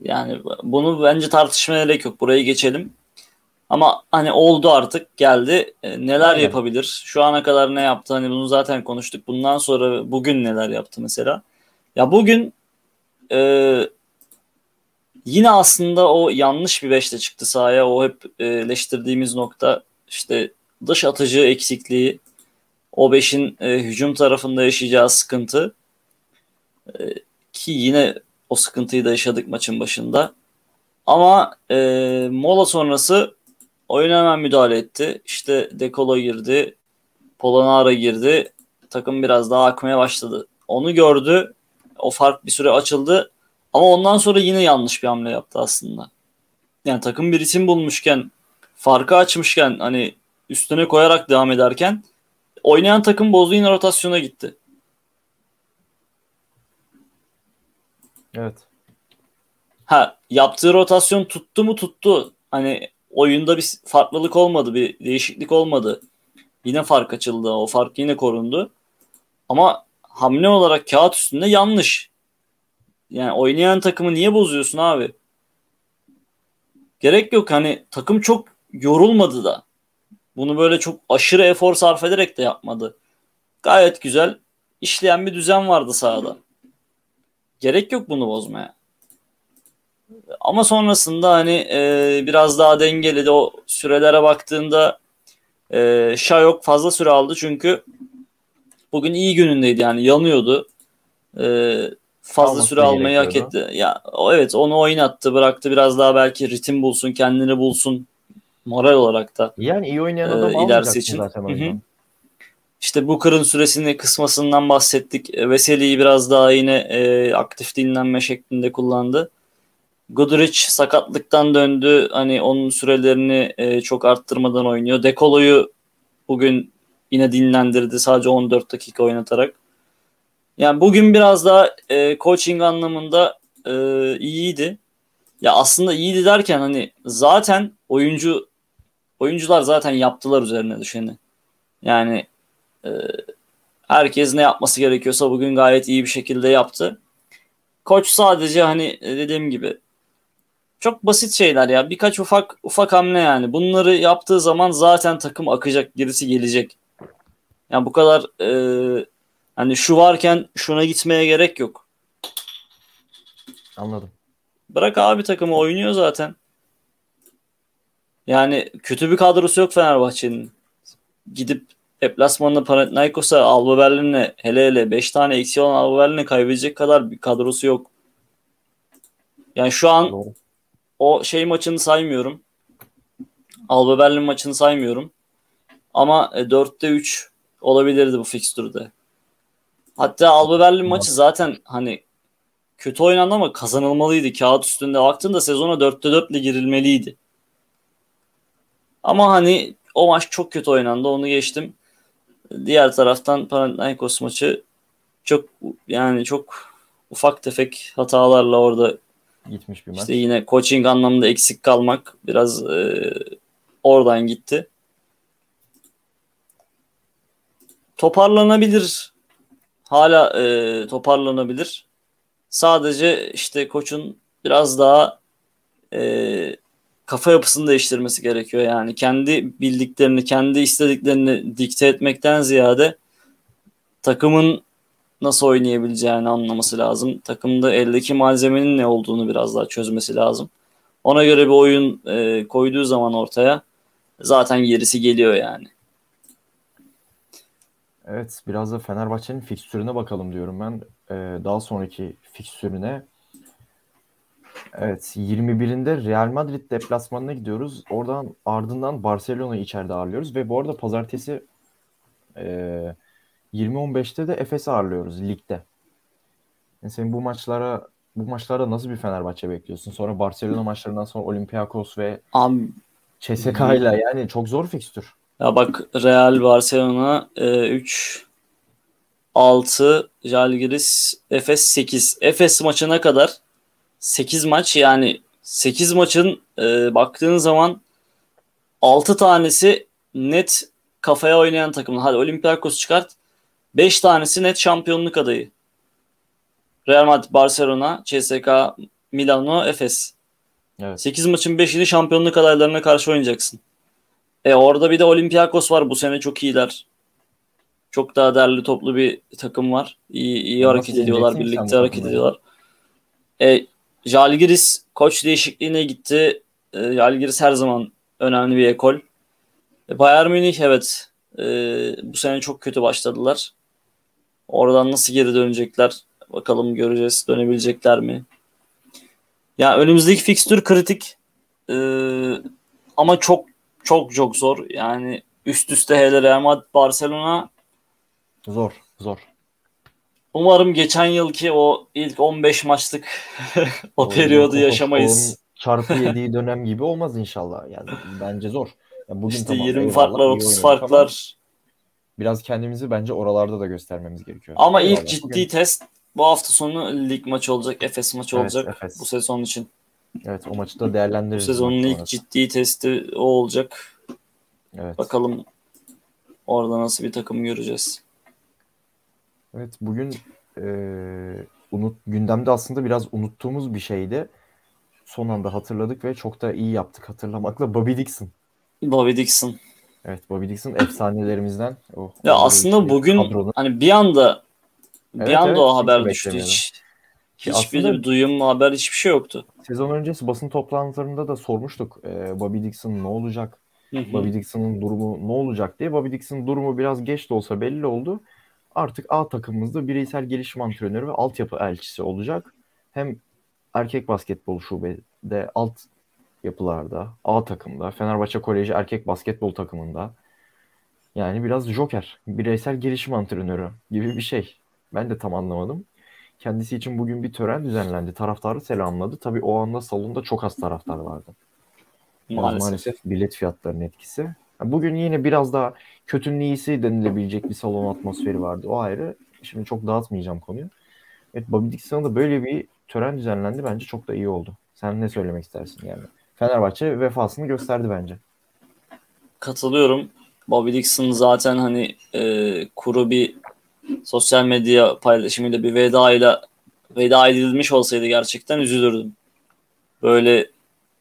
yani bunu bence tartışmaya gerek yok. Burayı geçelim. Ama hani oldu artık geldi. E, neler Aynen. yapabilir? Şu ana kadar ne yaptı? Hani bunu zaten konuştuk. Bundan sonra bugün neler yaptı mesela? Ya bugün e, yine aslında o yanlış bir beşte çıktı sahaya. O hep e, eleştirdiğimiz nokta işte dış atıcı eksikliği, o beşin e, hücum tarafında yaşayacağı sıkıntı e, ki yine o sıkıntıyı da yaşadık maçın başında. Ama e, mola sonrası oyuna hemen müdahale etti. İşte Dekolo girdi, Polonara girdi. Takım biraz daha akmaya başladı. Onu gördü. O fark bir süre açıldı. Ama ondan sonra yine yanlış bir hamle yaptı aslında. Yani takım bir isim bulmuşken, farkı açmışken hani üstüne koyarak devam ederken oynayan takım bozdu yine rotasyona gitti. Evet. Ha yaptığı rotasyon tuttu mu tuttu. Hani oyunda bir farklılık olmadı, bir değişiklik olmadı. Yine fark açıldı. O fark yine korundu. Ama hamle olarak kağıt üstünde yanlış. Yani oynayan takımı niye bozuyorsun abi? Gerek yok hani takım çok yorulmadı da. Bunu böyle çok aşırı efor sarf ederek de yapmadı. Gayet güzel işleyen bir düzen vardı sahada. Gerek yok bunu bozmaya. Ama sonrasında hani e, biraz daha dengeli de o sürelere baktığında e, Şayok fazla süre aldı çünkü bugün iyi günündeydi yani yanıyordu. E, fazla Alması süre almayı hak etti. Ya o evet onu oynattı, bıraktı biraz daha belki ritim bulsun, kendini bulsun moral olarak da. Yani iyi oynayan adam e, ilerisi için. zaten Hı-hı. İşte Booker'ın süresini kısmasından bahsettik. E, Veseli'yi biraz daha yine e, aktif dinlenme şeklinde kullandı. Goodrich sakatlıktan döndü. Hani onun sürelerini e, çok arttırmadan oynuyor. Dekolo'yu bugün yine dinlendirdi sadece 14 dakika oynatarak. Yani bugün biraz daha e, coaching anlamında e, iyiydi. Ya aslında iyiydi derken hani zaten oyuncu oyuncular zaten yaptılar üzerine düşeni. Yani e, herkes ne yapması gerekiyorsa bugün gayet iyi bir şekilde yaptı. Koç sadece hani dediğim gibi çok basit şeyler ya. Birkaç ufak ufak hamle yani. Bunları yaptığı zaman zaten takım akacak, gerisi gelecek. Yani bu kadar e, hani şu varken şuna gitmeye gerek yok. Anladım. Bırak abi takımı oynuyor zaten. Yani kötü bir kadrosu yok Fenerbahçe'nin. Gidip deplasmanında Panathinaikos'a Alba Berlin'e hele hele 5 tane eksi olan Alba Berlin'e kaybedecek kadar bir kadrosu yok. Yani şu an Doğru. o şey maçını saymıyorum. Alba Berlin maçını saymıyorum. Ama 4'te 3 olabilirdi bu fikstürde. Hatta Alba Berlin maçı zaten hani kötü oynandı ama kazanılmalıydı. Kağıt üstünde baktığında sezona 4'te 4 ile girilmeliydi. Ama hani o maç çok kötü oynandı. Onu geçtim. Diğer taraftan Panathinaikos maçı çok yani çok ufak tefek hatalarla orada gitmiş bir maç. İşte yine coaching anlamında eksik kalmak biraz e, oradan gitti. Toparlanabilir. Hala e, toparlanabilir. Sadece işte koçun biraz daha e, kafa yapısını değiştirmesi gerekiyor. Yani kendi bildiklerini, kendi istediklerini dikte etmekten ziyade takımın nasıl oynayabileceğini anlaması lazım. Takımda eldeki malzemenin ne olduğunu biraz daha çözmesi lazım. Ona göre bir oyun e, koyduğu zaman ortaya zaten gerisi geliyor yani. Evet biraz da Fenerbahçe'nin fikstürüne bakalım diyorum ben. Ee, daha sonraki fikstürüne Evet 21'inde Real Madrid deplasmanına gidiyoruz. Oradan ardından Barcelona'yı içeride ağırlıyoruz ve bu arada pazartesi e, 20-15'te de Efes ağırlıyoruz ligde. Yani senin bu maçlara bu maçlarda nasıl bir Fenerbahçe bekliyorsun? Sonra Barcelona maçlarından sonra Olympiakos ve Abi, CSKA ile yani çok zor fikstür. Ya bak Real Barcelona e, 3 6 Jalgiris Efes 8. Efes maçına kadar 8 maç yani 8 maçın e, baktığın zaman 6 tanesi net kafaya oynayan takımlar. Hadi Olympiakos çıkart. 5 tanesi net şampiyonluk adayı. Real Madrid, Barcelona, CSK, Milano, Efes. Evet. 8 maçın 5'ini şampiyonluk adaylarına karşı oynayacaksın. E orada bir de Olympiakos var. Bu sene çok iyiler. Çok daha derli toplu bir takım var. İyi, iyi hareket ediyorlar. Birlikte hareket ediyorlar. E, Jalgiris koç değişikliğine gitti. E, Jalgiris her zaman önemli bir ekol. E, Bayern Münih evet e, bu sene çok kötü başladılar. Oradan nasıl geri dönecekler bakalım göreceğiz. Dönebilecekler mi? Ya önümüzdeki fikstür kritik. E, ama çok çok çok zor. Yani üst üste hele Real Madrid Barcelona zor zor. Umarım geçen yılki o ilk 15 maçlık o, periyodu yaşamayız. Çarpı yediği dönem gibi olmaz inşallah. Yani bence zor. Yani bugün işte tamam, 20 farklar, 30 farklar. Biraz kendimizi bence oralarda da göstermemiz gerekiyor. Ama eyvallah. ilk ciddi bugün... test bu hafta sonu lig maçı olacak, Efes maçı evet, olacak Efes. bu sezon için. Evet o maçı da değerlendiririz. Bu sezonun ilk ciddi testi o olacak. Evet. Bakalım orada nasıl bir takım göreceğiz. Evet bugün e, unut gündemde aslında biraz unuttuğumuz bir şeydi. Son anda hatırladık ve çok da iyi yaptık hatırlamakla Bobby Dixon. Bobby Dixon. Evet Bobby Dixon efsanelerimizden. O, ya aslında bugün kadronun... hani bir anda bir evet, anda evet, o haber düştü. Hiç, hiçbir aslında, duyum haber hiçbir şey yoktu. Sezon öncesi basın toplantılarında da sormuştuk. E, Bobby Dixon ne olacak? Hı Bobby Dixon'ın durumu ne olacak diye. Bobby Dixon'ın durumu biraz geç de olsa belli oldu. Artık A takımımızda bireysel gelişim antrenörü ve altyapı elçisi olacak. Hem erkek basketbol şubede alt yapılarda, A takımda, Fenerbahçe Koleji erkek basketbol takımında. Yani biraz joker, bireysel gelişim antrenörü gibi bir şey. Ben de tam anlamadım. Kendisi için bugün bir tören düzenlendi. Taraftarı selamladı. Tabii o anda salonda çok az taraftar vardı. Maalesef, maalesef bilet fiyatlarının etkisi. Bugün yine biraz daha kötünün iyisi denilebilecek bir salon atmosferi vardı. O ayrı. Şimdi çok dağıtmayacağım konuyu. Evet Bobby Dixon'a da böyle bir tören düzenlendi. Bence çok da iyi oldu. Sen ne söylemek istersin yani? Fenerbahçe vefasını gösterdi bence. Katılıyorum. Bobby Dixon zaten hani e, kuru bir sosyal medya paylaşımıyla bir veda ile veda edilmiş olsaydı gerçekten üzülürdüm. Böyle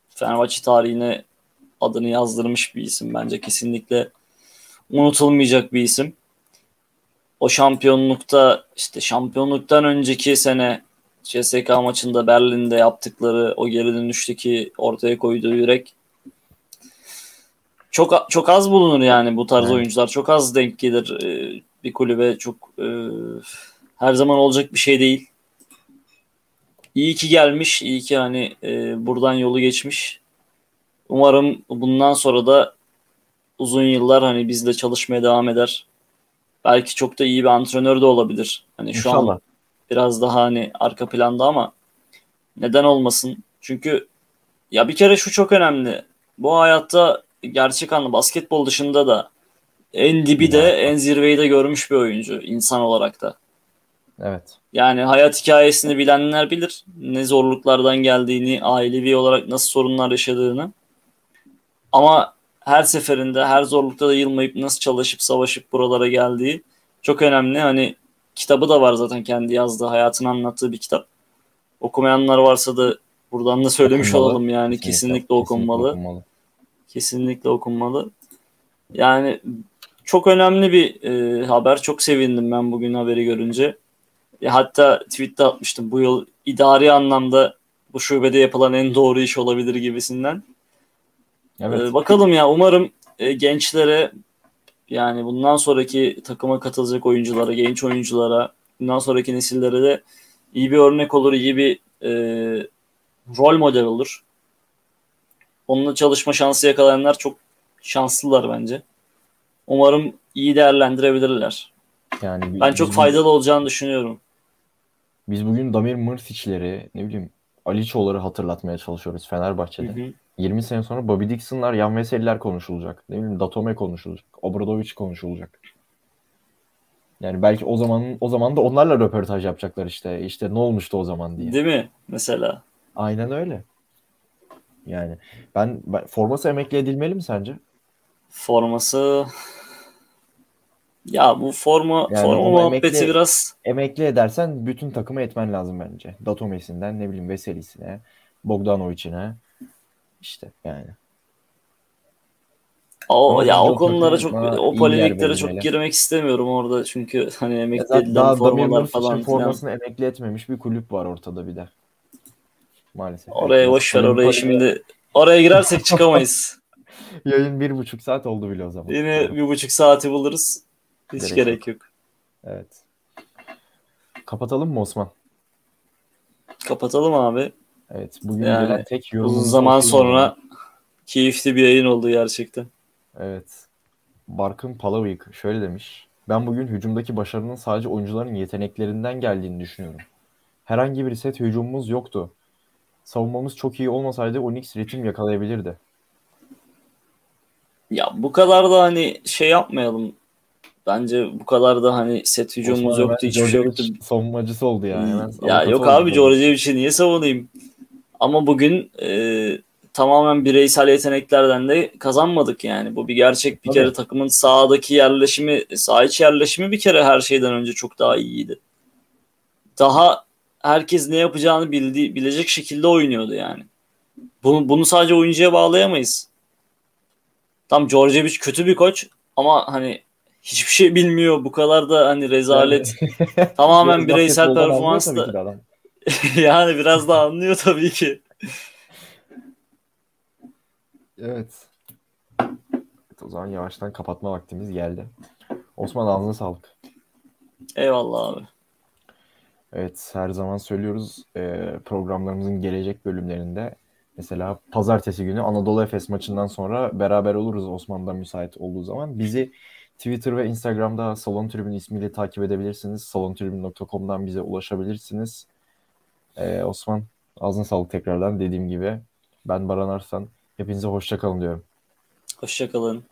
Fenerbahçe tarihine adını yazdırmış bir isim bence kesinlikle unutulmayacak bir isim. O şampiyonlukta işte şampiyonluktan önceki sene CSK maçında Berlin'de yaptıkları o geri dönüşteki ortaya koyduğu yürek çok çok az bulunur yani bu tarz evet. oyuncular çok az denk gelir ee, bir kulübe çok e, her zaman olacak bir şey değil. İyi ki gelmiş, iyi ki hani e, buradan yolu geçmiş. Umarım bundan sonra da uzun yıllar hani bizle çalışmaya devam eder. Belki çok da iyi bir antrenör de olabilir. Hani şu İnşallah. an biraz daha hani arka planda ama neden olmasın? Çünkü ya bir kere şu çok önemli. Bu hayatta gerçek anlamda basketbol dışında da en dibi de en zirveyi de görmüş bir oyuncu insan olarak da. Evet. Yani hayat hikayesini bilenler bilir. Ne zorluklardan geldiğini, ailevi olarak nasıl sorunlar yaşadığını. Ama her seferinde, her zorlukta da yılmayıp nasıl çalışıp savaşıp buralara geldiği çok önemli. Hani kitabı da var zaten kendi yazdığı, hayatını anlattığı bir kitap. Okumayanlar varsa da buradan da söylemiş okunmalı. olalım yani kesinlikle, kesinlikle okunmalı. Kesinlikle okunmalı. Kesinlikle okunmalı. Yani çok önemli bir e, haber. Çok sevindim ben bugün haberi görünce. E, hatta tweette atmıştım. Bu yıl idari anlamda bu şubede yapılan en doğru iş olabilir gibisinden. Evet. E, bakalım ya umarım e, gençlere yani bundan sonraki takıma katılacak oyunculara, genç oyunculara, bundan sonraki nesillere de iyi bir örnek olur, iyi bir e, rol model olur. Onunla çalışma şansı yakalayanlar çok şanslılar bence. Umarım iyi değerlendirebilirler. Yani ben çok faydalı bugün, olacağını düşünüyorum. Biz bugün Damir Mırtiçleri, ne bileyim Aliçoğları hatırlatmaya çalışıyoruz Fenerbahçe'de. Hı hı. 20 sene sonra Bobby Dixon'lar, Yan Veseli'ler konuşulacak. Ne bileyim Datome konuşulacak. Obradoviç konuşulacak. Yani belki o zaman o zaman da onlarla röportaj yapacaklar işte. İşte ne olmuştu o zaman diye. Değil mi? Mesela. Aynen öyle. Yani ben, ben forması emekli edilmeli mi sence? Forması ya bu forma yani forma muhabbeti emekli, biraz emekli edersen bütün takımı etmen lazım bence. Datomesi'nden ne bileyim Veseli'sine, Bogdanovic'ine işte yani. O Ama ya o konulara çok o polemiklere çok girmek istemiyorum orada çünkü hani emekli edilen daha formalar falan formasını emekli etmemiş bir kulüp var ortada bir de. Maalesef. Oraya boş ver orayı şimdi oraya girersek çıkamayız. Yayın bir buçuk saat oldu bile o zaman. Yine bir buçuk saati buluruz. Hiç gerek, gerek yok. yok. Evet. Kapatalım mı Osman? Kapatalım abi. Evet. Bugün yani, tek yorum. Uzun zaman sonra oldu. keyifli bir yayın oldu gerçekten. Evet. Barkın Palavik şöyle demiş. Ben bugün hücumdaki başarının sadece oyuncuların yeteneklerinden geldiğini düşünüyorum. Herhangi bir set hücumumuz yoktu. Savunmamız çok iyi olmasaydı Onyx ritim yakalayabilirdi. Ya bu kadar da hani şey yapmayalım. Bence bu kadar da hani set hücumumuz yoktu. Hiçbir şey yoktu. Savunmacısı oldu yani. ya yok abi Djordjevic'i niye savunayım? Ama bugün e, tamamen bireysel yeteneklerden de kazanmadık yani. Bu bir gerçek. Bir Tabii. kere takımın sahadaki yerleşimi, saha içi yerleşimi bir kere her şeyden önce çok daha iyiydi. Daha herkes ne yapacağını bildiği, bilecek şekilde oynuyordu yani. Bunu, bunu sadece oyuncuya bağlayamayız. Tam Djordjevic kötü bir koç ama hani hiçbir şey bilmiyor. Bu kadar da hani rezalet. Yani, tamamen bireysel performans da. yani biraz da anlıyor tabii ki. Evet. evet. O zaman yavaştan kapatma vaktimiz geldi. Osman ağzına sağlık. Eyvallah abi. Evet her zaman söylüyoruz programlarımızın gelecek bölümlerinde mesela pazartesi günü Anadolu Efes maçından sonra beraber oluruz Osman'da müsait olduğu zaman. Bizi Twitter ve Instagram'da Salon Tribün ismiyle takip edebilirsiniz. salontribün.com'dan bize ulaşabilirsiniz. Ee, Osman ağzına sağlık tekrardan dediğim gibi. Ben Baran Arslan. Hepinize hoşçakalın diyorum. Hoşçakalın.